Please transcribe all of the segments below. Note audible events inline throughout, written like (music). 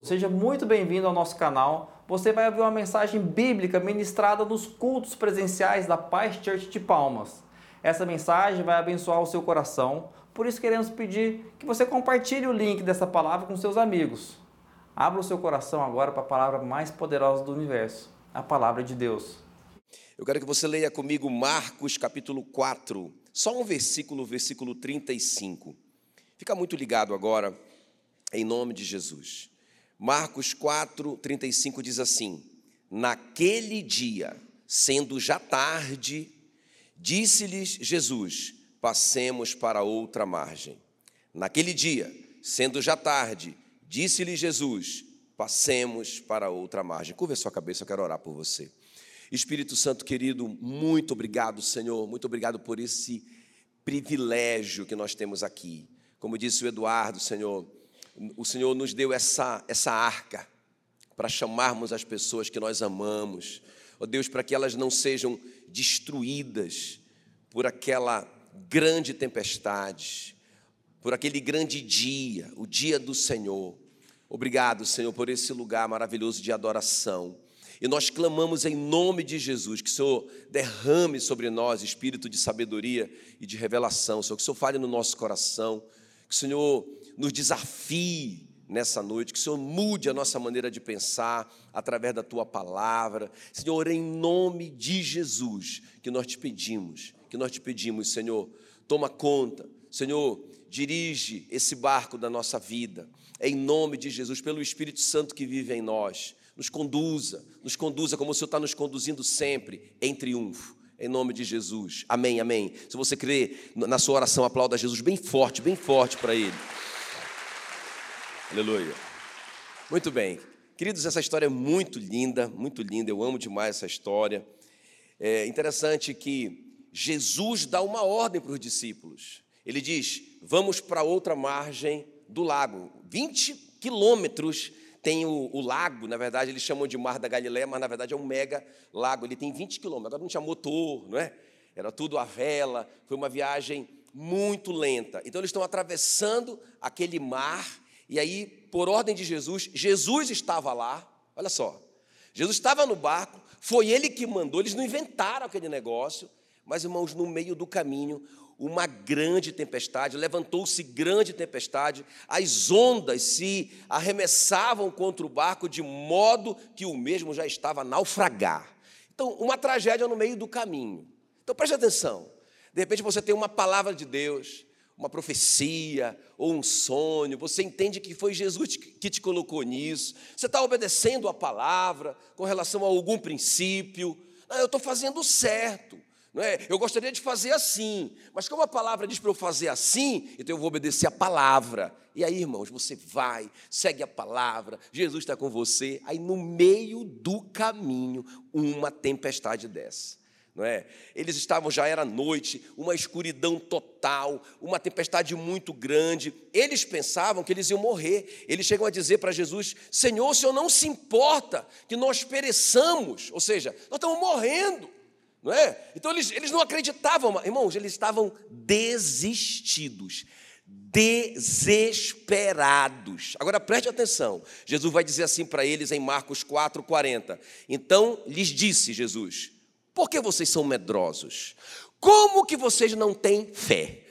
Seja muito bem-vindo ao nosso canal. Você vai ouvir uma mensagem bíblica ministrada nos cultos presenciais da Paz Church de Palmas. Essa mensagem vai abençoar o seu coração, por isso queremos pedir que você compartilhe o link dessa palavra com seus amigos. Abra o seu coração agora para a palavra mais poderosa do universo, a palavra de Deus. Eu quero que você leia comigo Marcos capítulo 4, só um versículo, versículo 35. Fica muito ligado agora, em nome de Jesus. Marcos 4, 35 diz assim: Naquele dia, sendo já tarde, disse-lhes Jesus: Passemos para outra margem. Naquele dia, sendo já tarde, disse-lhe Jesus: Passemos para outra margem. Curva a sua cabeça, eu quero orar por você. Espírito Santo querido, muito obrigado, Senhor, muito obrigado por esse privilégio que nós temos aqui. Como disse o Eduardo, Senhor, o Senhor nos deu essa, essa arca para chamarmos as pessoas que nós amamos, ó oh Deus, para que elas não sejam destruídas por aquela grande tempestade, por aquele grande dia, o dia do Senhor. Obrigado, Senhor, por esse lugar maravilhoso de adoração. E nós clamamos em nome de Jesus que o Senhor derrame sobre nós espírito de sabedoria e de revelação, Senhor, que o Senhor fale no nosso coração, que o Senhor nos desafie nessa noite, que o Senhor mude a nossa maneira de pensar através da tua palavra. Senhor, em nome de Jesus, que nós te pedimos, que nós te pedimos, Senhor, toma conta, Senhor, dirige esse barco da nossa vida, em nome de Jesus, pelo Espírito Santo que vive em nós nos conduza, nos conduza como o Senhor está nos conduzindo sempre, em triunfo. Em nome de Jesus. Amém, amém. Se você crê na sua oração, aplauda Jesus bem forte, bem forte para Ele. Aleluia. Muito bem. Queridos, essa história é muito linda, muito linda. Eu amo demais essa história. É interessante que Jesus dá uma ordem para os discípulos. Ele diz: Vamos para outra margem do lago, 20 quilômetros tem o, o, lago, na verdade, eles chamam de Mar da Galileia, mas na verdade é um mega lago. Ele tem 20 quilômetros. Agora não tinha motor, não é? Era tudo a vela. Foi uma viagem muito lenta. Então eles estão atravessando aquele mar. E aí, por ordem de Jesus, Jesus estava lá. Olha só. Jesus estava no barco. Foi ele que mandou. Eles não inventaram aquele negócio. Mas, irmãos, no meio do caminho, uma grande tempestade, levantou-se grande tempestade, as ondas se arremessavam contra o barco de modo que o mesmo já estava a naufragar. Então, uma tragédia no meio do caminho. Então, preste atenção. De repente você tem uma palavra de Deus, uma profecia ou um sonho, você entende que foi Jesus que te colocou nisso, você está obedecendo a palavra com relação a algum princípio, eu estou fazendo certo. Não é? Eu gostaria de fazer assim, mas como a palavra diz para eu fazer assim, então eu vou obedecer a palavra. E aí, irmãos, você vai, segue a palavra, Jesus está com você. Aí, no meio do caminho, uma tempestade. Não é? Eles estavam, já era noite, uma escuridão total, uma tempestade muito grande. Eles pensavam que eles iam morrer. Eles chegam a dizer para Jesus: Senhor, o Senhor não se importa que nós pereçamos, ou seja, nós estamos morrendo. Não é? Então eles, eles não acreditavam, irmãos, eles estavam desistidos, desesperados. Agora preste atenção, Jesus vai dizer assim para eles em Marcos 4,40. Então lhes disse Jesus: Por que vocês são medrosos? Como que vocês não têm fé?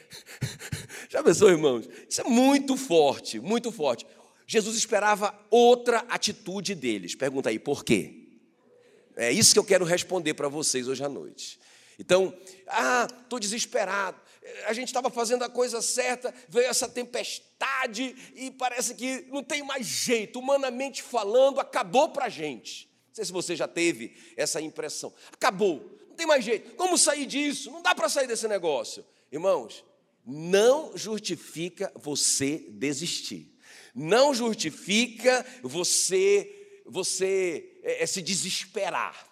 (laughs) Já pensou, irmãos? Isso é muito forte, muito forte. Jesus esperava outra atitude deles. Pergunta aí, por quê? É isso que eu quero responder para vocês hoje à noite. Então, ah, estou desesperado. A gente estava fazendo a coisa certa, veio essa tempestade e parece que não tem mais jeito, humanamente falando, acabou para a gente. Não sei se você já teve essa impressão. Acabou, não tem mais jeito. Como sair disso? Não dá para sair desse negócio. Irmãos, não justifica você desistir. Não justifica você você é, é se desesperar.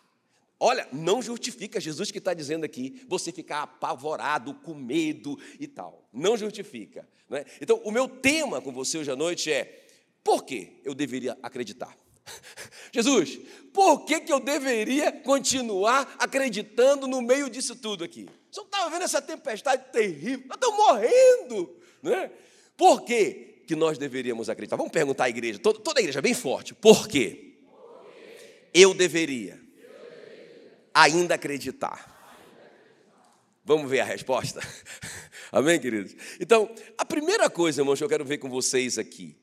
Olha, não justifica Jesus que está dizendo aqui você ficar apavorado, com medo e tal. Não justifica. Não é? Então, o meu tema com você hoje à noite é: por que eu deveria acreditar? (laughs) Jesus, por que, que eu deveria continuar acreditando no meio disso tudo aqui? Você não estava vendo essa tempestade terrível? Nós estamos morrendo. Não é? Por quê? que nós deveríamos acreditar? Vamos perguntar à igreja, toda, toda a igreja, bem forte. Por quê? Eu deveria ainda acreditar. Vamos ver a resposta? (laughs) Amém, queridos? Então, a primeira coisa, irmãos, que eu quero ver com vocês aqui.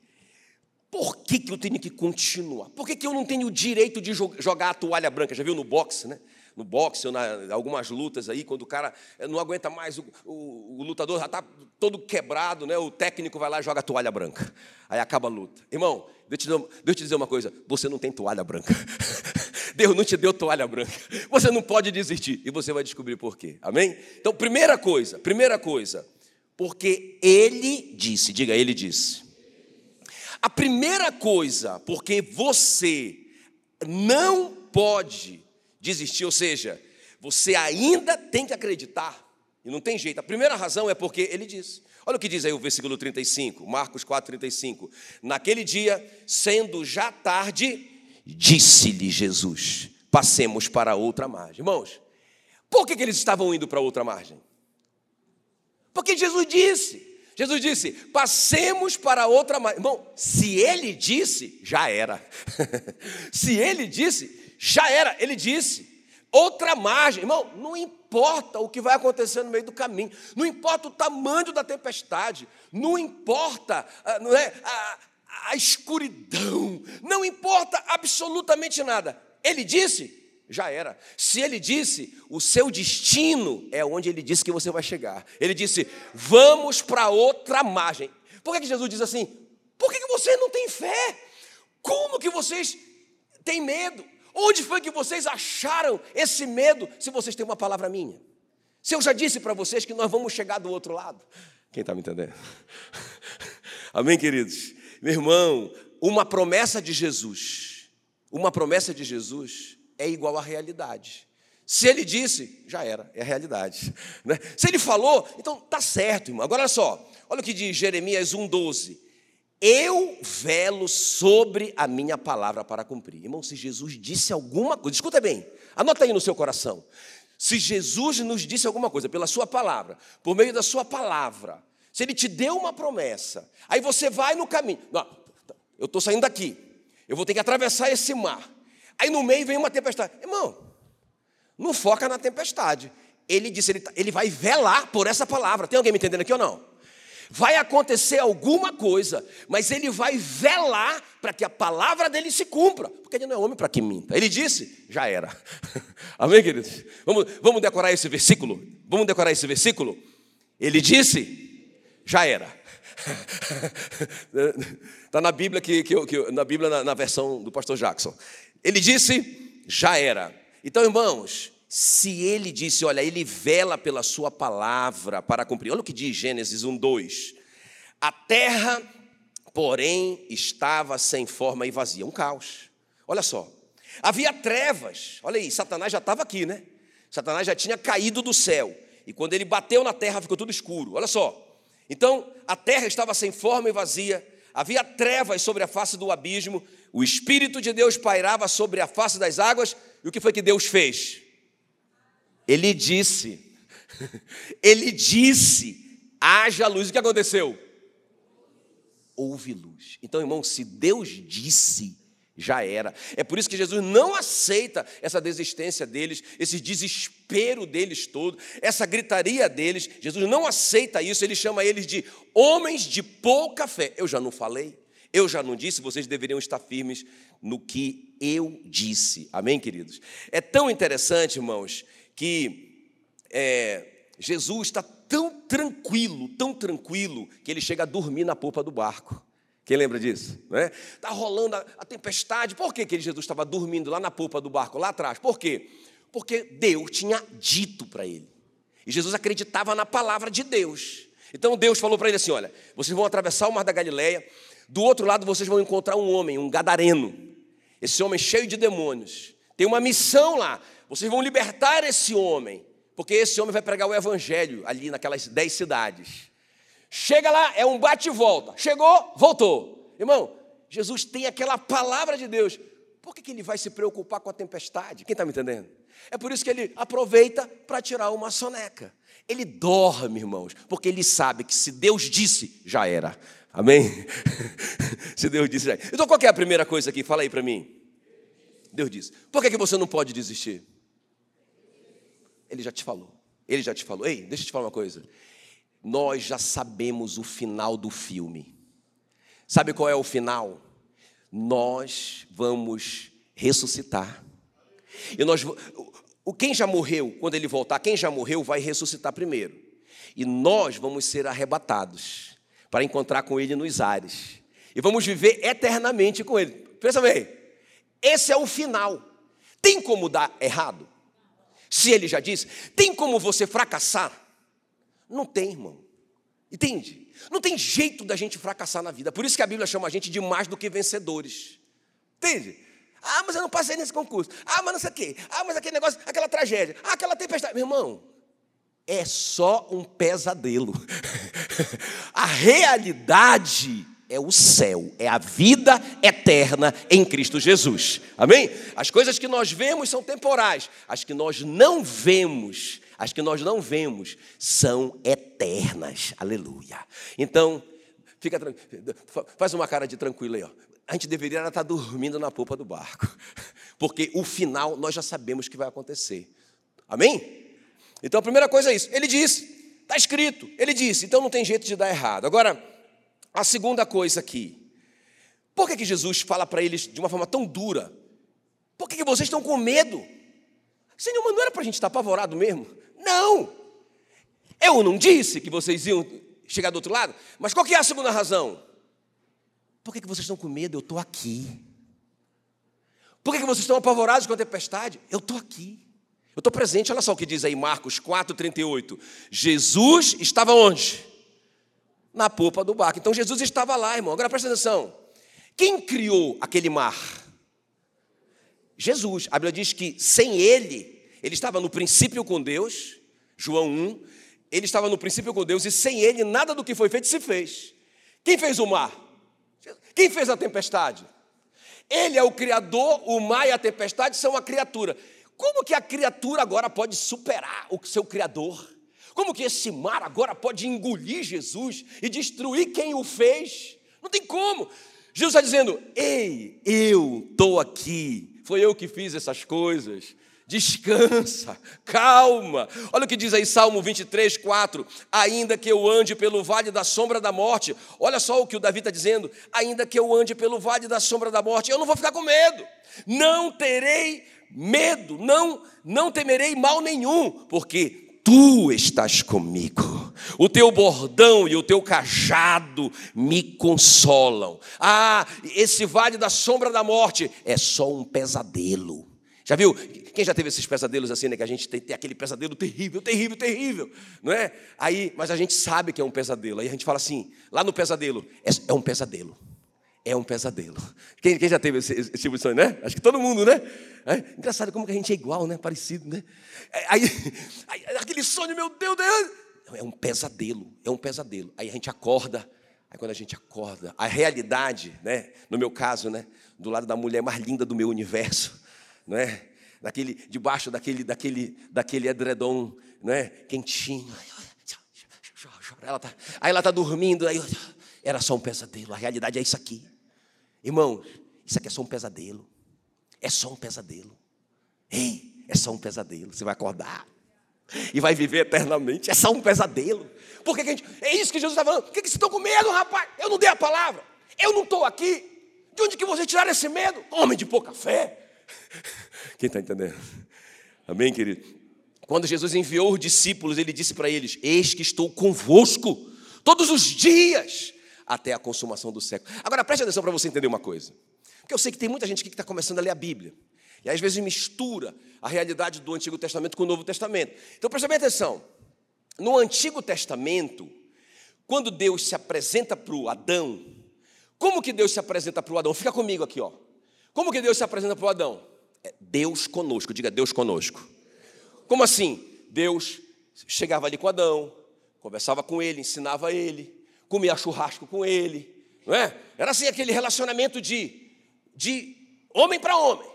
Por que, que eu tenho que continuar? Por que, que eu não tenho o direito de jogar a toalha branca? Já viu no boxe, né? No boxe, ou na, algumas lutas aí, quando o cara eh, não aguenta mais, o, o, o lutador já está todo quebrado, né? O técnico vai lá e joga a toalha branca. Aí acaba a luta. Irmão, deixa eu te, eu te dizer uma coisa: você não tem toalha branca. (laughs) Deus não te deu toalha branca. Você não pode desistir. E você vai descobrir por quê. Amém? Então, primeira coisa, primeira coisa, porque ele disse, diga, ele disse. A primeira coisa, porque você não pode desistir, ou seja, você ainda tem que acreditar. E não tem jeito. A primeira razão é porque ele disse. Olha o que diz aí o versículo 35, Marcos 4, 35. Naquele dia, sendo já tarde, Disse-lhe Jesus: passemos para outra margem. Irmãos, por que, que eles estavam indo para outra margem? Porque Jesus disse. Jesus disse: passemos para outra margem. Irmão, se ele disse, já era. (laughs) se ele disse, já era. Ele disse. Outra margem, irmão, não importa o que vai acontecer no meio do caminho, não importa o tamanho da tempestade, não importa ah, não é, a, a escuridão, não importa absolutamente nada. Ele disse, já era. Se ele disse, o seu destino é onde ele disse que você vai chegar. Ele disse, vamos para outra margem. Por que, que Jesus diz assim? Por que, que não têm fé? Como que vocês têm medo? Onde foi que vocês acharam esse medo se vocês têm uma palavra minha? Se eu já disse para vocês que nós vamos chegar do outro lado. Quem está me entendendo? (laughs) Amém, queridos? Meu irmão, uma promessa de Jesus, uma promessa de Jesus é igual à realidade. Se ele disse, já era, é a realidade. (laughs) Né? Se ele falou, então tá certo, irmão. Agora olha só, olha o que diz Jeremias 1,12. Eu velo sobre a minha palavra para cumprir. Irmão, se Jesus disse alguma coisa, escuta bem, anota aí no seu coração. Se Jesus nos disse alguma coisa pela sua palavra, por meio da sua palavra, se ele te deu uma promessa, aí você vai no caminho. Não, eu estou saindo daqui, eu vou ter que atravessar esse mar. Aí no meio vem uma tempestade. Irmão, não foca na tempestade. Ele disse, ele, tá, ele vai velar por essa palavra. Tem alguém me entendendo aqui ou não? Vai acontecer alguma coisa, mas ele vai velar para que a palavra dele se cumpra, porque ele não é homem para que minta. Ele disse, já era. (laughs) Amém, queridos? Vamos, vamos decorar esse versículo? Vamos decorar esse versículo? Ele disse, já era. Está (laughs) na Bíblia que, que, que na Bíblia na, na, versão do pastor Jackson. Ele disse, já era. Então, irmãos, se ele disse, olha, ele vela pela sua palavra para cumprir. Olha o que diz Gênesis 1, 2. A terra, porém, estava sem forma e vazia, um caos. Olha só. Havia trevas. Olha aí, Satanás já estava aqui, né? Satanás já tinha caído do céu. E quando ele bateu na terra, ficou tudo escuro. Olha só. Então a terra estava sem forma e vazia, havia trevas sobre a face do abismo, o Espírito de Deus pairava sobre a face das águas, e o que foi que Deus fez? Ele disse, (laughs) ele disse: haja luz. O que aconteceu? Houve luz. Então, irmão, se Deus disse, já era. É por isso que Jesus não aceita essa desistência deles, esse desespero deles todo, essa gritaria deles. Jesus não aceita isso, ele chama eles de homens de pouca fé. Eu já não falei, eu já não disse, vocês deveriam estar firmes no que eu disse. Amém, queridos? É tão interessante, irmãos, que é, Jesus está tão tranquilo, tão tranquilo, que ele chega a dormir na polpa do barco. Quem lembra disso? Está né? rolando a, a, tempestade. Por que, que Jesus estava dormindo lá na polpa do barco, lá atrás? Por quê? Porque Deus tinha dito para ele. E Jesus acreditava na palavra de Deus. Então Deus falou para ele assim: olha, vocês vão atravessar o mar da Galileia, do outro lado vocês vão encontrar um homem, um gadareno. Esse homem cheio de demônios. Tem uma missão lá. Vocês vão libertar esse homem, porque esse homem vai pregar o evangelho ali naquelas dez cidades. Chega lá, é um bate e volta. Chegou, voltou. Irmão, Jesus tem aquela palavra de Deus. Por que, que ele vai se preocupar com a tempestade? Quem está me entendendo? É por isso que ele aproveita para tirar uma soneca. Ele dorme, irmãos, porque ele sabe que se Deus disse, já era. Amém? (laughs) Se Deus disse. Então qual é a primeira coisa aqui? Fala aí para mim. Deus disse. Por que, que você não pode desistir? Ele já te falou. Ele já te falou. Ei, deixa eu te falar uma coisa. Nós já sabemos o final do filme. Sabe qual é o final? Nós vamos ressuscitar. E nós o quem já morreu, quando ele voltar, quem já morreu vai ressuscitar primeiro. E nós vamos ser arrebatados para encontrar com ele nos ares. E vamos viver eternamente com ele. Pensa bem. Esse é o final. Tem como dar errado? Se ele já disse, tem como você fracassar? Não tem, irmão. Entende? Não tem jeito da gente fracassar na vida. Por isso que a Bíblia chama a gente de mais do que vencedores. Entende? Ah, mas eu não passei nesse concurso. Ah, mas não sei o quê. Ah, mas aquele negócio, aquela tragédia. Ah, aquela tempestade. Meu irmão, é só um pesadelo. (laughs) a realidade é o céu, é a vida eterna em Cristo Jesus. Amém? As coisas que nós vemos são temporais, as que nós não vemos, as que nós não vemos são eternas. Aleluia. Então, fica faz uma cara de tranquilo aí, ó a gente deveria estar dormindo na polpa do barco, (laughs) porque o final nós já sabemos que vai acontecer. Amém? Então a primeira coisa é isso. Ele disse, está escrito, ele disse, então não tem jeito de dar errado. Agora, a segunda coisa aqui, por que, que Jesus fala para eles de uma forma tão dura? Por que, que vocês estão com medo? Senhor, mas não era para a gente estar apavorado mesmo? Não! Eu não disse que vocês iam chegar do outro lado, mas qual que é a segunda razão? Por que, que vocês estão com medo? Eu estou aqui. Por que, que vocês estão apavorados com a tempestade? Eu estou aqui. Eu estou presente. Olha só o que diz aí Marcos 4,38. Jesus estava onde? Na popa do barco. Então Jesus estava lá, irmão. Agora presta atenção. Quem criou aquele mar? Jesus. A Bíblia diz que sem ele, ele estava no princípio com Deus. João 1. Ele estava no princípio com Deus e sem ele nada do que foi feito se fez. Quem fez o mar? Quem fez a tempestade? Ele é o Criador, o mar e a tempestade são a criatura. Como que a criatura agora pode superar o seu Criador? Como que esse mar agora pode engolir Jesus e destruir quem o fez? Não tem como. Jesus está dizendo: Ei, eu estou aqui, foi eu que fiz essas coisas descansa, calma. Olha o que diz aí Salmo 23, 4. Ainda que eu ande pelo vale da sombra da morte, olha só o que o Davi está dizendo. Ainda que eu ande pelo vale da sombra da morte, eu não vou ficar com medo, não terei medo, não, não temerei mal nenhum, porque tu estás comigo. O teu bordão e o teu cajado me consolam. Ah, esse vale da sombra da morte é só um pesadelo. Já viu? Quem já teve esses pesadelos assim, né? Que a gente tem, tem, aquele pesadelo terrível, terrível, terrível, não é? Aí, mas a gente sabe que é um pesadelo. Aí a gente fala assim, lá no pesadelo, é, é um pesadelo. É um pesadelo. Quem, quem já teve esse, esse, tipo de sonho, né? Acho que todo mundo, né? É, engraçado como que a gente é igual, né? Parecido, né? É, aí, aí, aquele sonho, meu Deus, Deus. É um pesadelo, é um pesadelo. Aí a gente acorda, aí quando a gente acorda, a realidade, né? No meu caso, né? Do lado da mulher mais linda do meu universo, não é? Daquele, debaixo daquele, daquele, daquele edredom, não é? Quentinho. Ela tá, aí ela está dormindo, aí era só um pesadelo. A realidade é isso aqui. Irmão, isso aqui é só um pesadelo. É só um pesadelo. Ei, é só um pesadelo. Você vai acordar e vai viver eternamente. É só um pesadelo. Por que, que a gente. É isso que Jesus está falando. Por que, que vocês estão com medo, rapaz? Eu não dei a palavra. Eu não estou aqui. De onde que vocês tiraram esse medo? Homem de pouca fé. (laughs) Quem está entendendo? Amém, querido? Quando Jesus enviou os discípulos, ele disse para eles: Eis que estou convosco todos os dias até a consumação do século. Agora preste atenção para você entender uma coisa. Porque eu sei que tem muita gente aqui que está começando a ler a Bíblia. E às vezes mistura a realidade do Antigo Testamento com o Novo Testamento. Então preste bem atenção. No Antigo Testamento, quando Deus se apresenta para o Adão, como que Deus se apresenta para o Adão? Fica comigo aqui, ó. Como que Deus se apresenta para o Adão? É Deus conosco, diga Deus conosco. Como assim? Deus chegava ali com Adão, conversava com ele, ensinava ele, comia churrasco com ele, não é? Era assim aquele relacionamento de, de homem para homem.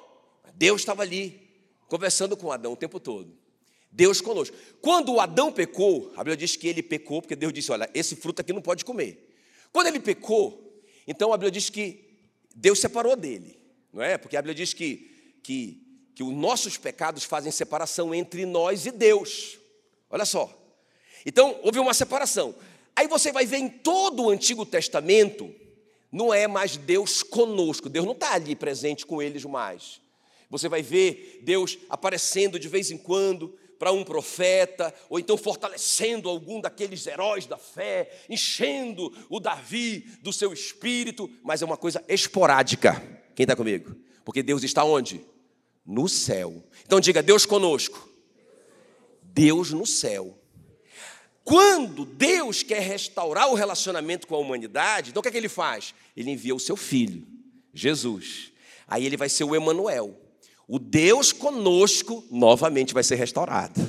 Deus estava ali conversando com Adão o tempo todo. Deus conosco. Quando Adão pecou, a Bíblia diz que ele pecou porque Deus disse: Olha, esse fruto aqui não pode comer. Quando ele pecou, então a Bíblia diz que Deus separou dele, não é? Porque a Bíblia diz que, que, que os nossos pecados fazem separação entre nós e Deus. Olha só. Então, houve uma separação. Aí você vai ver em todo o Antigo Testamento, não é mais Deus conosco, Deus não está ali presente com eles mais. Você vai ver Deus aparecendo de vez em quando para um profeta, ou então fortalecendo algum daqueles heróis da fé, enchendo o Davi do seu espírito, mas é uma coisa esporádica. Quem está comigo? Porque Deus está onde? No céu. Então diga: Deus conosco. Deus no céu. Quando Deus quer restaurar o relacionamento com a humanidade, então o que é que ele faz? Ele envia o seu filho, Jesus. Aí ele vai ser o Emanuel. O Deus conosco novamente vai ser restaurado.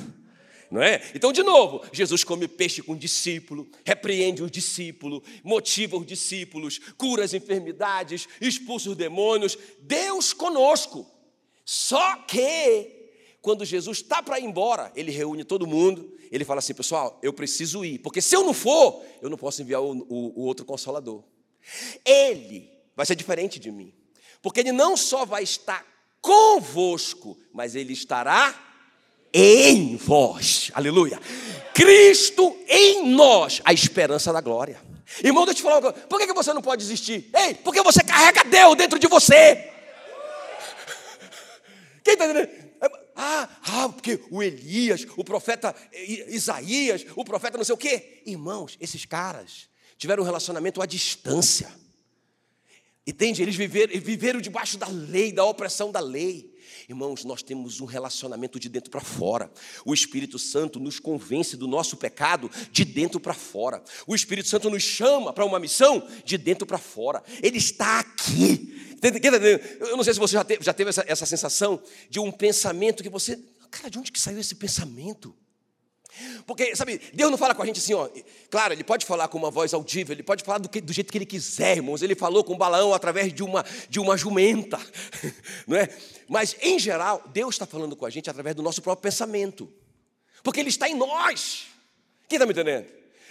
Não é? Então, de novo, Jesus come peixe com o discípulo, repreende os discípulos, motiva os discípulos, cura as enfermidades, expulsa os demônios. Deus conosco. Só que quando Jesus está para ir embora, ele reúne todo mundo, ele fala assim: pessoal, eu preciso ir, porque se eu não for, eu não posso enviar o, o, o outro consolador. Ele vai ser diferente de mim, porque ele não só vai estar convosco, mas ele estará em vós. Aleluia. Cristo em nós, a esperança da glória. Irmão, deixa eu te falar uma coisa. Por que você não pode desistir? Ei, porque você carrega Deus dentro de você. Quem está entendendo? Ah, ah, porque o Elias, o profeta Isaías, o profeta não sei o quê. Irmãos, esses caras tiveram um relacionamento à distância. Entende? Eles viveram, viveram debaixo da lei, da opressão da lei. Irmãos, nós temos um relacionamento de dentro para fora. O Espírito Santo nos convence do nosso pecado de dentro para fora. O Espírito Santo nos chama para uma missão de dentro para fora. Ele está aqui. Eu não sei se você já teve, já teve essa, essa sensação de um pensamento que você. Cara, de onde que saiu esse pensamento? Porque, sabe, Deus não fala com a gente assim, ó. Claro, Ele pode falar com uma voz audível, Ele pode falar do, que, do jeito que Ele quiser, irmãos. Ele falou com Balaão através de uma, de uma jumenta, (laughs) não é? Mas, em geral, Deus está falando com a gente através do nosso próprio pensamento. Porque Ele está em nós. Quem está me entendendo?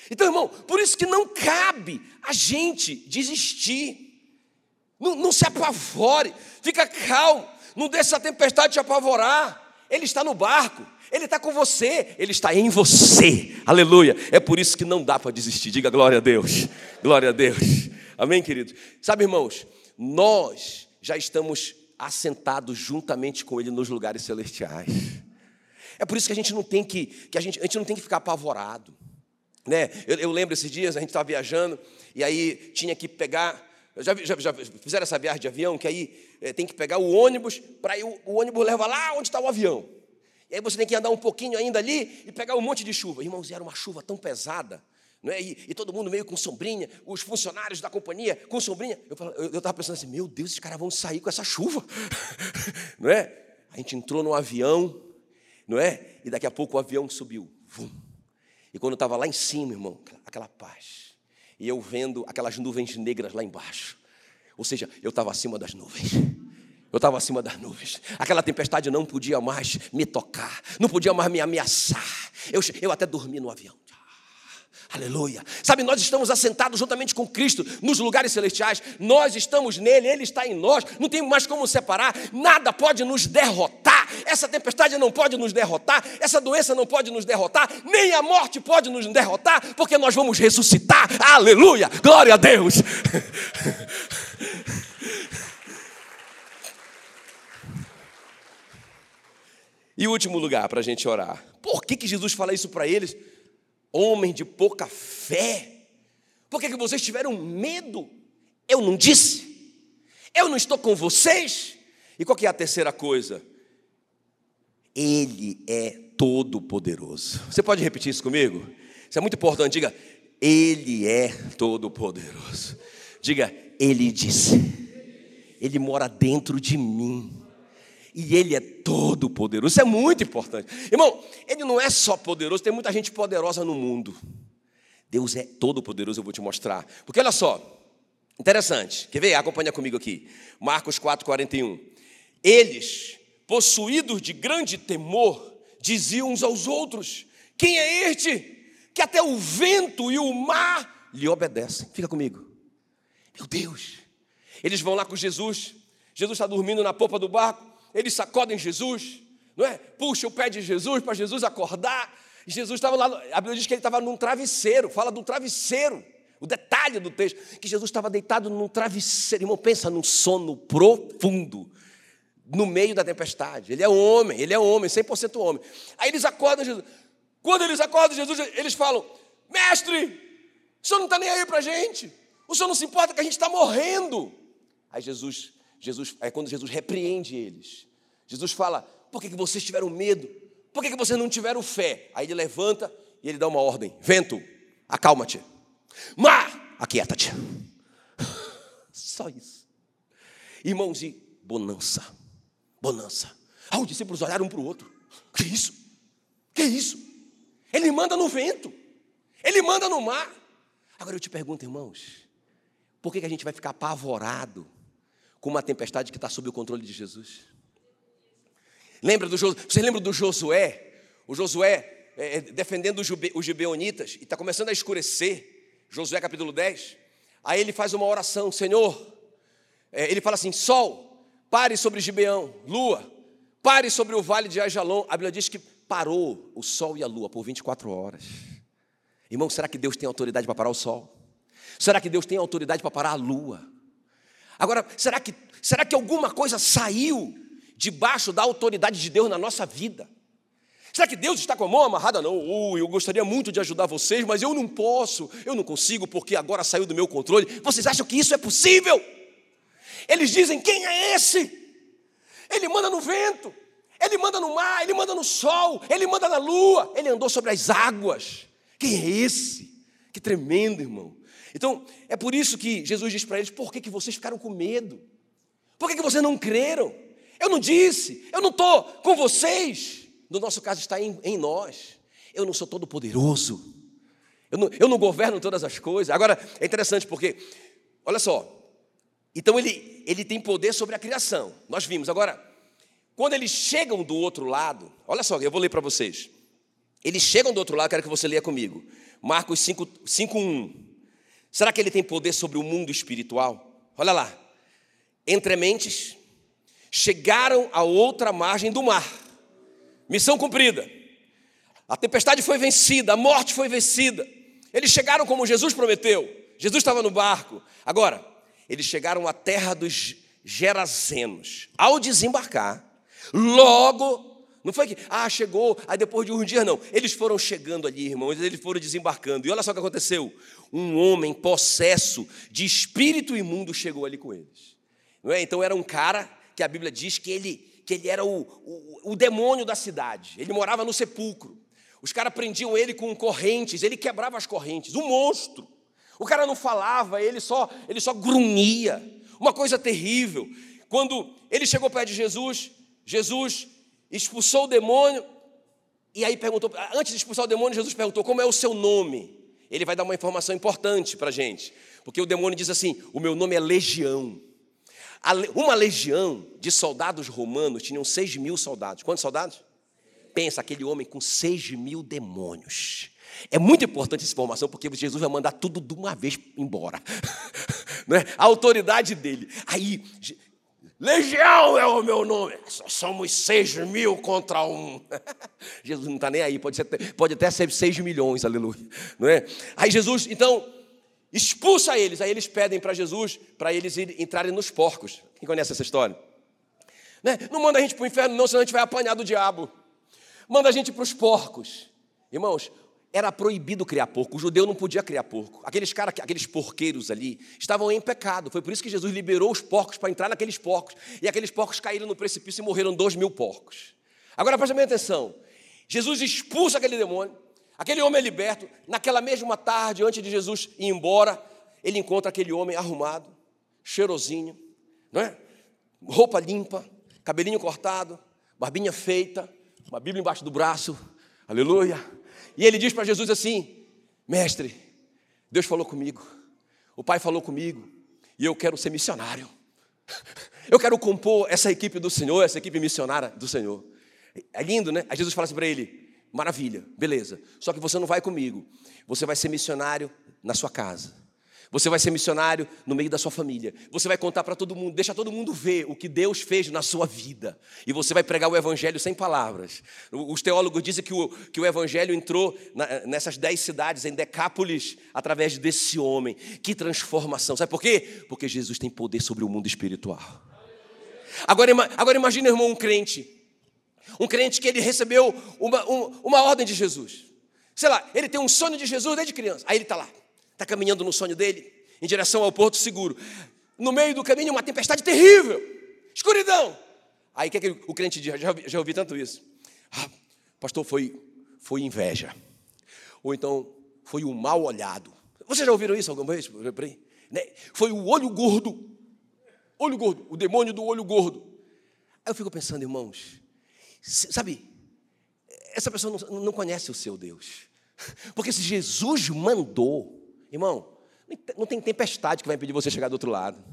Então, irmão, por isso que não cabe a gente desistir. Não, não se apavore, fica calmo, não deixe a tempestade te apavorar. Ele está no barco, ele está com você, ele está em você. Aleluia. É por isso que não dá para desistir. Diga glória a Deus. Glória a Deus. Amém, queridos? Sabe, irmãos, nós já estamos assentados juntamente com ele nos lugares celestiais. É por isso que a gente não tem que, que a, gente, a gente não tem que ficar apavorado. Né? Eu, eu lembro esses dias, a gente estava viajando, e aí tinha que pegar já, já, já fizeram essa viagem de avião, que aí é, tem que pegar o ônibus, para o, o ônibus leva lá onde está o avião. E aí você tem que andar um pouquinho ainda ali e pegar um monte de chuva. Irmãos, era uma chuva tão pesada, não é? e, e todo mundo meio com sombrinha, os funcionários da companhia com sombrinha. Eu estava pensando assim, meu Deus, esses caras vão sair com essa chuva. (laughs) não é? A gente entrou no avião, não é? E daqui a pouco o avião subiu. Vum. E quando estava lá em cima, irmão, aquela paz e eu vendo aquelas nuvens negras lá embaixo. Ou seja, eu estava acima das nuvens. Eu estava acima das nuvens. Aquela tempestade não podia mais me tocar, não podia mais me ameaçar. Eu, eu até dormi no avião. Aleluia. Sabe, nós estamos assentados juntamente com Cristo nos lugares celestiais. Nós estamos nele, ele está em nós. Não tem mais como separar. Nada pode nos derrotar. Essa tempestade não pode nos derrotar. Essa doença não pode nos derrotar. Nem a morte pode nos derrotar, porque nós vamos ressuscitar. Aleluia. Glória a Deus. (laughs) E último lugar para a gente orar. Por que, que Jesus fala isso para eles? Homem de pouca fé? Por que, que vocês tiveram medo? Eu não disse. Eu não estou com vocês. E qual que é a terceira coisa? Ele é todo poderoso. Você pode repetir isso comigo? Isso é muito importante. Diga, Ele é todo poderoso. Diga, Ele disse. Ele mora dentro de mim e Ele é todo poderoso. Isso é muito importante. Irmão, Ele não é só poderoso, tem muita gente poderosa no mundo. Deus é todo poderoso, eu vou te mostrar. Porque olha só, interessante. Quer ver? Acompanha comigo aqui. Marcos 4, 41. Eles, possuídos de grande temor, diziam uns aos outros: Quem é este que até o vento e o mar lhe obedecem. Fica comigo. Meu Deus. Eles vão lá com Jesus. Jesus está dormindo na popa do barco. Eles sacodem Jesus, não é? Puxa o pé de Jesus para Jesus acordar. Jesus estava lá. A Bíblia diz que ele estava num travesseiro. Fala do travesseiro. O detalhe do texto, que Jesus estava deitado num travesseiro. Irmão, pensa num sono profundo no meio da tempestade. Ele é homem, ele é homem, 100% homem. Aí eles acordam Jesus. Quando eles acordam Jesus, eles falam: Mestre, o senhor não está nem aí para a gente. O senhor não se importa que a gente está morrendo. Aí Jesus, Jesus, é quando Jesus repreende eles. Jesus fala: Por que, que vocês tiveram medo? Por que, que vocês não tiveram fé? Aí ele levanta e ele dá uma ordem: Vento, acalma-te. Mar, aquieta-te. (laughs) Só isso. Irmãos, e bonança. Bonança. Ah, os discípulos olharam um para o outro. Que isso? Que isso? Ele manda no vento. Ele manda no mar. Agora eu te pergunto, irmãos, por que, a gente vai ficar apavorado com uma tempestade que está sob o controle de Jesus? Lembra do Você lembra do Josué? O Josué é, é defendendo os gibeonitas e está começando a escurecer. Josué capítulo 10. Aí ele faz uma oração, Senhor. É, ele fala assim: Sol, pare sobre Gibeão, Lua, pare sobre o vale de Ajalon. A Bíblia diz que parou o sol e a lua por 24 horas. Irmão, será que Deus tem autoridade para parar o sol? Será que Deus tem autoridade para parar a lua? Agora, será que, será que alguma coisa saiu debaixo da autoridade de Deus na nossa vida? Será que Deus está com a mão amarrada? Não, uh, eu gostaria muito de ajudar vocês, mas eu não posso, eu não consigo porque agora saiu do meu controle. Vocês acham que isso é possível? Eles dizem: quem é esse? Ele manda no vento, ele manda no mar, ele manda no sol, ele manda na lua, ele andou sobre as águas. Quem é esse? Que tremendo, irmão. Então, é por isso que Jesus diz para eles: por que, que vocês ficaram com medo? Por que, que vocês não creram? Eu não disse, eu não estou com vocês. No nosso caso, está em, em nós. Eu não sou todo poderoso. Eu não, eu não governo todas as coisas. Agora, é interessante porque, olha só. Então, ele, ele tem poder sobre a criação. Nós vimos. Agora, quando eles chegam do outro lado, olha só, eu vou ler para vocês. Eles chegam do outro lado, quero que você leia comigo. Marcos 5, 5 1. Será que ele tem poder sobre o mundo espiritual? Olha lá. Entre mentes, chegaram à outra margem do mar. Missão cumprida. A tempestade foi vencida, a morte foi vencida. Eles chegaram como Jesus prometeu. Jesus estava no barco. Agora, eles chegaram à terra dos Gerazenos. Ao desembarcar, logo não foi que, ah, chegou, aí depois de um dia, não. Eles foram chegando ali, irmãos, eles foram desembarcando. E olha só o que aconteceu: um homem possesso de espírito imundo chegou ali com eles. Não é? Então era um cara que a Bíblia diz que ele, que ele era o, o, o demônio da cidade, ele morava no sepulcro. Os caras prendiam ele com correntes, ele quebrava as correntes, um monstro. O cara não falava, ele só, ele só grunhia, uma coisa terrível. Quando ele chegou perto de Jesus, Jesus expulsou o demônio, e aí perguntou, antes de expulsar o demônio, Jesus perguntou: como é o seu nome? Ele vai dar uma informação importante para a gente, porque o demônio diz assim: o meu nome é Legião. Uma legião de soldados romanos tinham seis mil soldados. Quantos soldados? Pensa, aquele homem com seis mil demônios. É muito importante essa informação, porque Jesus vai mandar tudo de uma vez embora. (laughs) Não é? A autoridade dele. Aí Legião é o meu nome. Somos seis mil contra um. (laughs) Jesus não está nem aí, pode, ser, pode até ser seis milhões, aleluia. Não é? Aí Jesus, então, expulsa eles. Aí eles pedem para Jesus para eles entrarem nos porcos. Quem conhece essa história? Né? Não manda a gente para o inferno, não, senão a gente vai apanhar do diabo. Manda a gente para os porcos. Irmãos, era proibido criar porco, o judeu não podia criar porco. Aqueles caras, aqueles porqueiros ali, estavam em pecado. Foi por isso que Jesus liberou os porcos para entrar naqueles porcos. E aqueles porcos caíram no precipício e morreram dois mil porcos. Agora preste bem atenção: Jesus expulsa aquele demônio, aquele homem é liberto. Naquela mesma tarde, antes de Jesus ir embora, ele encontra aquele homem arrumado, cheirosinho, não é? roupa limpa, cabelinho cortado, barbinha feita, uma Bíblia embaixo do braço, aleluia e ele diz para Jesus assim: Mestre, Deus falou comigo, o Pai falou comigo, e eu quero ser missionário. (laughs) Eu quero compor essa equipe do Senhor, essa equipe missionária do Senhor. É lindo, né? Aí Jesus fala assim para ele: Maravilha, beleza. Só que você não vai comigo. Você vai ser missionário na sua casa. Você vai ser missionário no meio da sua família. Você vai contar para todo mundo, deixa todo mundo ver o que Deus fez na sua vida. E você vai pregar o evangelho sem palavras. Os teólogos dizem que o, que o evangelho entrou na, nessas dez cidades, em Decápolis, através desse homem. Que transformação. Sabe por quê? Porque Jesus tem poder sobre o mundo espiritual. Agora, agora imagine, irmão, um crente. Um crente que ele recebeu uma, uma, uma ordem de Jesus. Sei lá, ele tem um sonho de Jesus desde criança. Aí ele está lá está caminhando no sonho dele, em direção ao porto seguro. No meio do caminho, uma tempestade terrível, escuridão. Aí o que, é que o crente diz? Já, já ouvi tanto isso. Ah, pastor, foi, foi inveja. Ou então, foi o mal olhado. Vocês já ouviram isso alguma vez? Né? Foi o olho gordo. Olho gordo, o demônio do olho gordo. Aí eu fico pensando, irmãos, sabe, essa pessoa não, não conhece o seu Deus. Porque se Jesus mandou, Irmão, não tem tempestade que vai impedir você chegar do outro lado.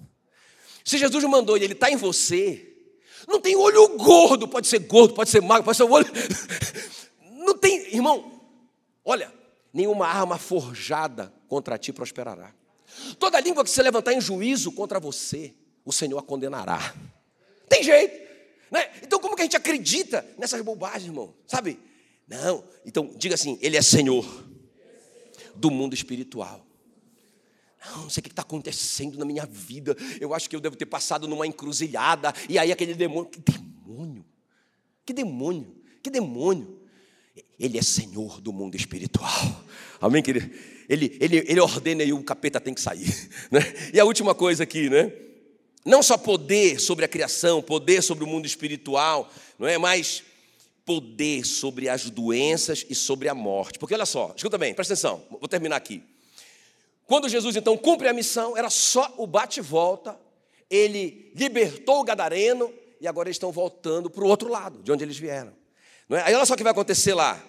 Se Jesus mandou e ele está em você, não tem olho gordo, pode ser gordo, pode ser magro, pode ser olho. (laughs) Não tem, irmão, olha, nenhuma arma forjada contra ti prosperará. Toda língua que se levantar em juízo contra você, o Senhor a condenará. Tem jeito. Né? Então, como que a gente acredita nessas bobagens, irmão? Sabe? Não. Então, diga assim: Ele é Senhor do mundo espiritual. Não, sei o que está acontecendo na minha vida. Eu acho que eu devo ter passado numa encruzilhada. E aí aquele demônio. Que demônio? Que demônio? Que demônio? Ele é Senhor do mundo espiritual. Amém, querido? Ele, ele, ele ordena e o capeta tem que sair. (laughs) Né? E a última coisa aqui, né? Não só poder sobre a criação, poder sobre o mundo espiritual, não é? Mas poder sobre as doenças e sobre a morte. Porque olha só, escuta bem, presta atenção, vou terminar aqui. Quando Jesus então cumpre a missão, era só o bate-volta, ele libertou o gadareno e agora eles estão voltando para o outro lado, de onde eles vieram. É? Aí olha só o que vai acontecer lá,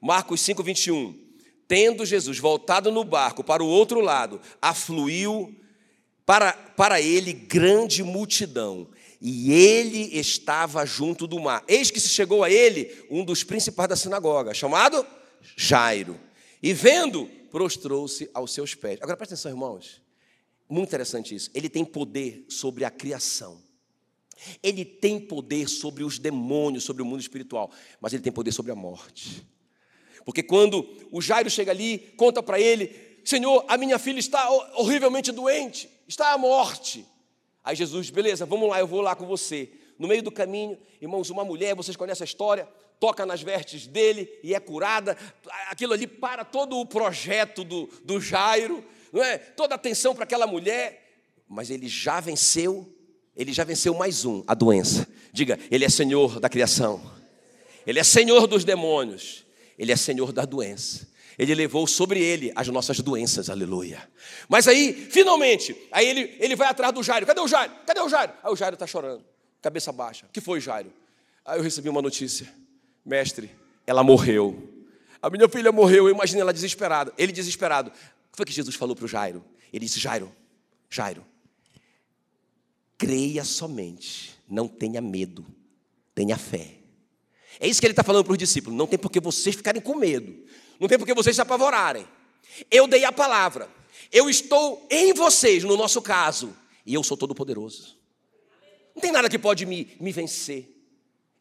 Marcos 5, 21. Tendo Jesus voltado no barco para o outro lado, afluiu para, para ele grande multidão, e ele estava junto do mar. Eis que se chegou a ele um dos principais da sinagoga, chamado Jairo. E vendo, prostrou-se aos seus pés. Agora presta atenção, irmãos. Muito interessante isso. Ele tem poder sobre a criação. Ele tem poder sobre os demônios, sobre o mundo espiritual, mas ele tem poder sobre a morte. Porque quando o Jairo chega ali, conta para ele: Senhor, a minha filha está horrivelmente doente, está à morte. Aí Jesus, beleza, vamos lá, eu vou lá com você. No meio do caminho, irmãos, uma mulher, vocês conhecem a história, toca nas vestes dele e é curada. Aquilo ali para todo o projeto do, do Jairo, não é? toda a atenção para aquela mulher. Mas ele já venceu, ele já venceu mais um, a doença. Diga, ele é senhor da criação, ele é senhor dos demônios, ele é senhor da doença. Ele levou sobre ele as nossas doenças, aleluia. Mas aí, finalmente, aí ele, ele vai atrás do Jairo. Cadê o Jairo? Cadê o Jairo? Aí o Jairo está chorando, cabeça baixa. O que foi, Jairo? Aí eu recebi uma notícia. Mestre, ela morreu. A minha filha morreu, eu imagino ela desesperada. Ele desesperado. O que foi que Jesus falou para o Jairo? Ele disse: Jairo, Jairo, creia somente, não tenha medo, tenha fé. É isso que ele está falando para os discípulos. Não tem por que vocês ficarem com medo, não tem por que vocês se apavorarem. Eu dei a palavra, eu estou em vocês, no nosso caso, e eu sou todo-poderoso. Não tem nada que pode me, me vencer.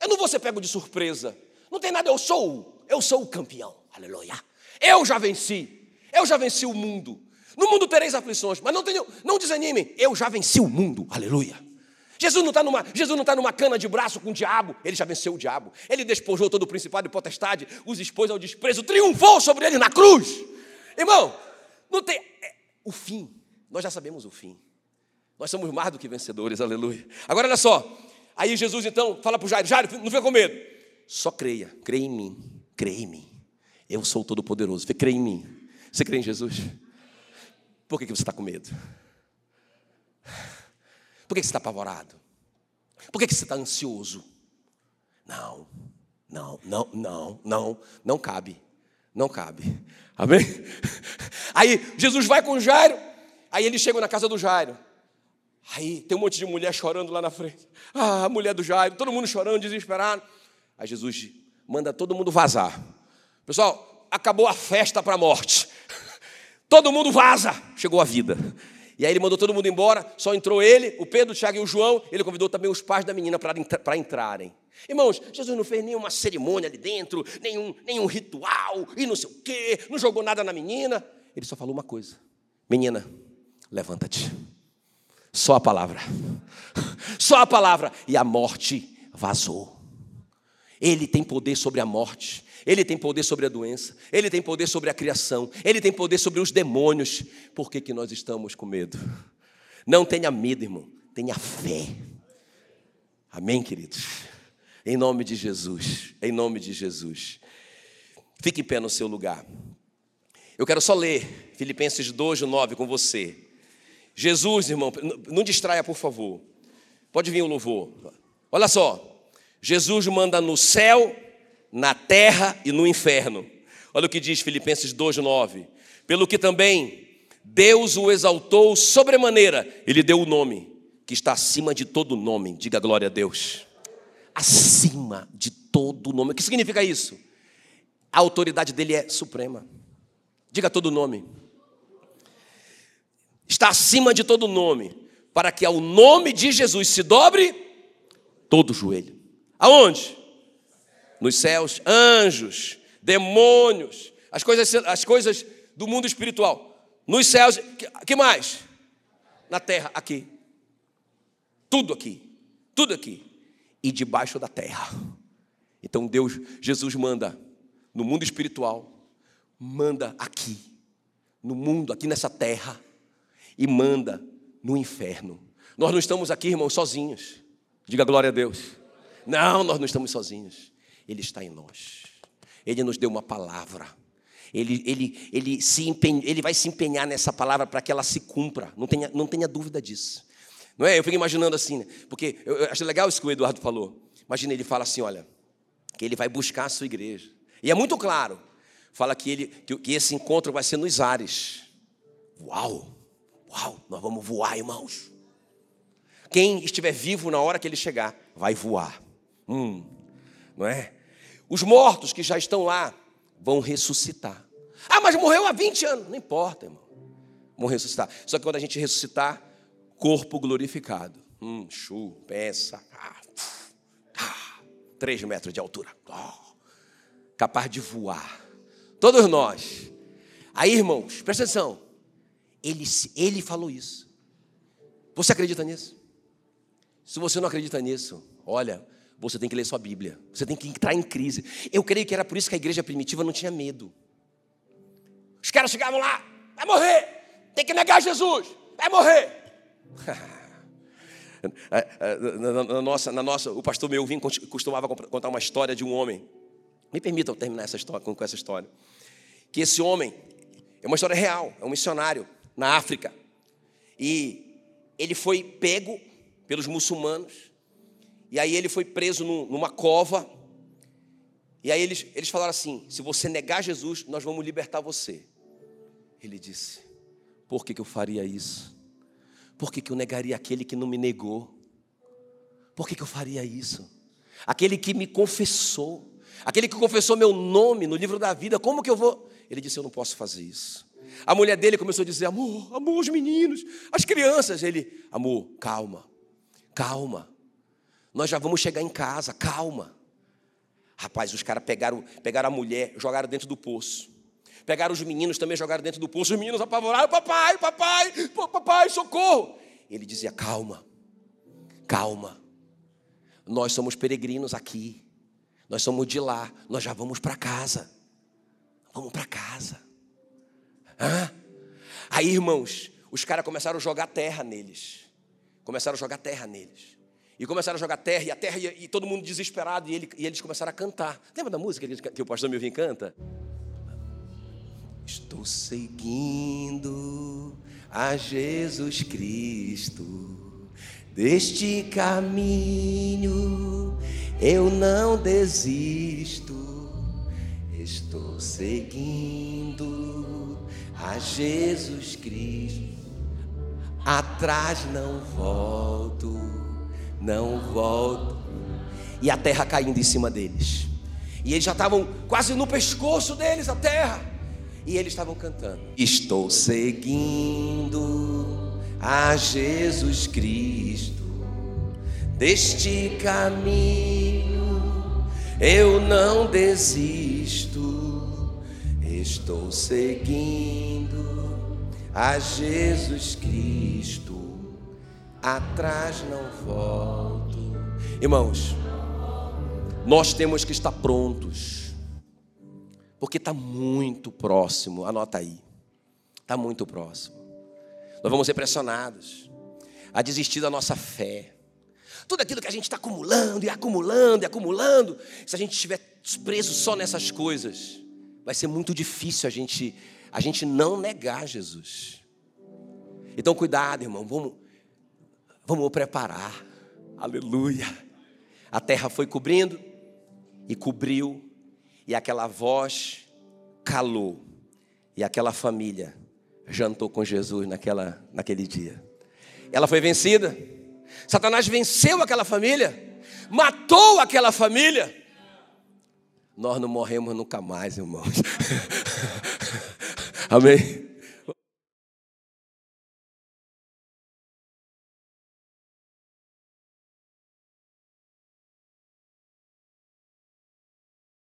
Eu não vou ser pego de surpresa. Não tem nada, eu sou, eu sou o campeão. Aleluia. Eu já venci. Eu já venci o mundo. No mundo tereis aflições, mas não, tenho, não desanimem. Eu já venci o mundo. Aleluia. Jesus não está numa, Jesus não tá numa cana de braço com o diabo, ele já venceu o diabo. Ele despojou todo o principado e potestade, os expôs ao desprezo, triunfou sobre ele na cruz. Irmão, não tem. É, o fim, nós já sabemos o fim. Nós somos mais do que vencedores, aleluia. Agora olha só. Aí Jesus então fala para o Jairo: Jairo, não fica com medo. Só creia, creia em mim, creia em mim. Eu sou todo-poderoso. Você crê em mim? Você crê em Jesus? Por que, que você está com medo? Por que, que você está apavorado? Por que, que você está ansioso? Não, não, não, não, não, não cabe. Não cabe. Amém? Aí Jesus vai com Jairo. Aí ele chega na casa do Jairo. Aí tem um monte de mulher chorando lá na frente. Ah, a mulher do Jairo, todo mundo chorando, desesperado. Aí Jesus manda todo mundo vazar. Pessoal, acabou a festa para a morte. (laughs) Todo mundo vaza. Chegou a vida. E aí ele mandou todo mundo embora, só entrou ele, o Pedro, o Tiago e o João. Ele convidou também os pais da menina para entrarem. Irmãos, Jesus não fez nenhuma cerimônia ali dentro, nenhum, nenhum ritual e não sei o quê, não jogou nada na menina. Ele só falou uma coisa: Menina, levanta-te. Só a palavra. (laughs) Só a palavra. E a morte vazou. Ele tem poder sobre a morte. Ele tem poder sobre a doença, Ele tem poder sobre a criação, Ele tem poder sobre os demônios. Por que, que nós estamos com medo? Não tenha medo, irmão, tenha fé. Amém, queridos? Em nome de Jesus, em nome de Jesus. Fique em pé no seu lugar. Eu quero só ler Filipenses 2, 9 com você. Jesus, irmão, não distraia, por favor. Pode vir o louvor. Olha só. Jesus manda no céu na terra e no inferno. Olha o que diz Filipenses 2:9. Pelo que também Deus o exaltou sobremaneira, ele deu o nome que está acima de todo nome. Diga glória a Deus. Acima de todo nome. O que significa isso? A autoridade dele é suprema. Diga todo nome. Está acima de todo nome, para que ao nome de Jesus se dobre todo o joelho. Aonde? nos céus, anjos, demônios, as coisas, as coisas do mundo espiritual. Nos céus, que, que mais? Na terra, aqui. Tudo aqui. Tudo aqui. E debaixo da terra. Então Deus, Jesus manda no mundo espiritual, manda aqui, no mundo, aqui nessa terra, e manda no inferno. Nós não estamos aqui, irmãos, sozinhos. Diga glória a Deus. Não, nós não estamos sozinhos. Ele está em nós. Ele nos deu uma palavra. Ele, ele, ele, se empenha, ele vai se empenhar nessa palavra para que ela se cumpra. Não tenha, não tenha dúvida disso. Não é? Eu fico imaginando assim, né? porque eu, eu acho legal isso que o Eduardo falou. Imagina, ele fala assim: olha, que ele vai buscar a sua igreja. E é muito claro. Fala que, ele, que, que esse encontro vai ser nos ares. Uau! Uau! Nós vamos voar, irmãos. Quem estiver vivo na hora que ele chegar, vai voar. Hum, não é? Os mortos que já estão lá vão ressuscitar. Ah, mas morreu há 20 anos. Não importa, irmão. Vão ressuscitar. Só que quando a gente ressuscitar, corpo glorificado. Hum, chu, peça. Ah, ah, três metros de altura. Oh, capaz de voar. Todos nós. Aí, irmãos, presta atenção. Ele, ele falou isso. Você acredita nisso? Se você não acredita nisso, olha, você tem que ler sua Bíblia. Você tem que entrar em crise. Eu creio que era por isso que a igreja primitiva não tinha medo. Os caras chegavam lá, vai morrer, tem que negar Jesus, vai morrer. (laughs) na, nossa, na nossa, o pastor Melvin costumava contar uma história de um homem. Me permitam terminar essa história, com essa história. Que esse homem é uma história real, é um missionário na África. E ele foi pego pelos muçulmanos e aí ele foi preso numa cova. E aí eles, eles falaram assim: se você negar Jesus, nós vamos libertar você. Ele disse: por que, que eu faria isso? Por que, que eu negaria aquele que não me negou? Por que, que eu faria isso? Aquele que me confessou, aquele que confessou meu nome no livro da vida, como que eu vou? Ele disse: Eu não posso fazer isso. A mulher dele começou a dizer: Amor, amor, os meninos, as crianças. Ele, amor, calma, calma. Nós já vamos chegar em casa, calma. Rapaz, os caras pegaram, pegaram a mulher, jogaram dentro do poço. Pegaram os meninos também, jogaram dentro do poço. Os meninos apavoraram: Papai, papai, papai, socorro. Ele dizia: Calma, calma. Nós somos peregrinos aqui. Nós somos de lá. Nós já vamos para casa. Vamos para casa. Hã? Aí, irmãos, os caras começaram a jogar terra neles. Começaram a jogar terra neles. E começaram a jogar terra, e a terra, e, todo mundo desesperado, e, ele, e, eles começaram a cantar. Lembra da música que, que o pastor Milvin canta? Estou seguindo a Jesus Cristo, deste caminho eu não desisto. Estou seguindo a Jesus Cristo, atrás não volto não volto. E a terra caindo em cima deles. E eles já estavam quase no pescoço deles a terra. E eles estavam cantando: Estou seguindo a Jesus Cristo, deste caminho eu não desisto. Estou seguindo a Jesus Cristo, atrás não volto. Irmãos, nós temos que estar prontos, porque está muito próximo, anota aí, está muito próximo. Nós vamos ser pressionados a desistir da nossa fé. Tudo aquilo que a gente está acumulando e acumulando e acumulando, se a gente estiver preso só nessas coisas, vai ser muito difícil a gente, a gente não negar Jesus. Então, cuidado, irmão, vamos, vamos preparar. Aleluia. A terra foi cobrindo, e cobriu, e aquela voz calou, e aquela família jantou com Jesus naquela, naquele dia. Ela foi vencida. Satanás venceu aquela família, matou aquela família. Nós não morremos nunca mais, irmãos. (laughs) Amém.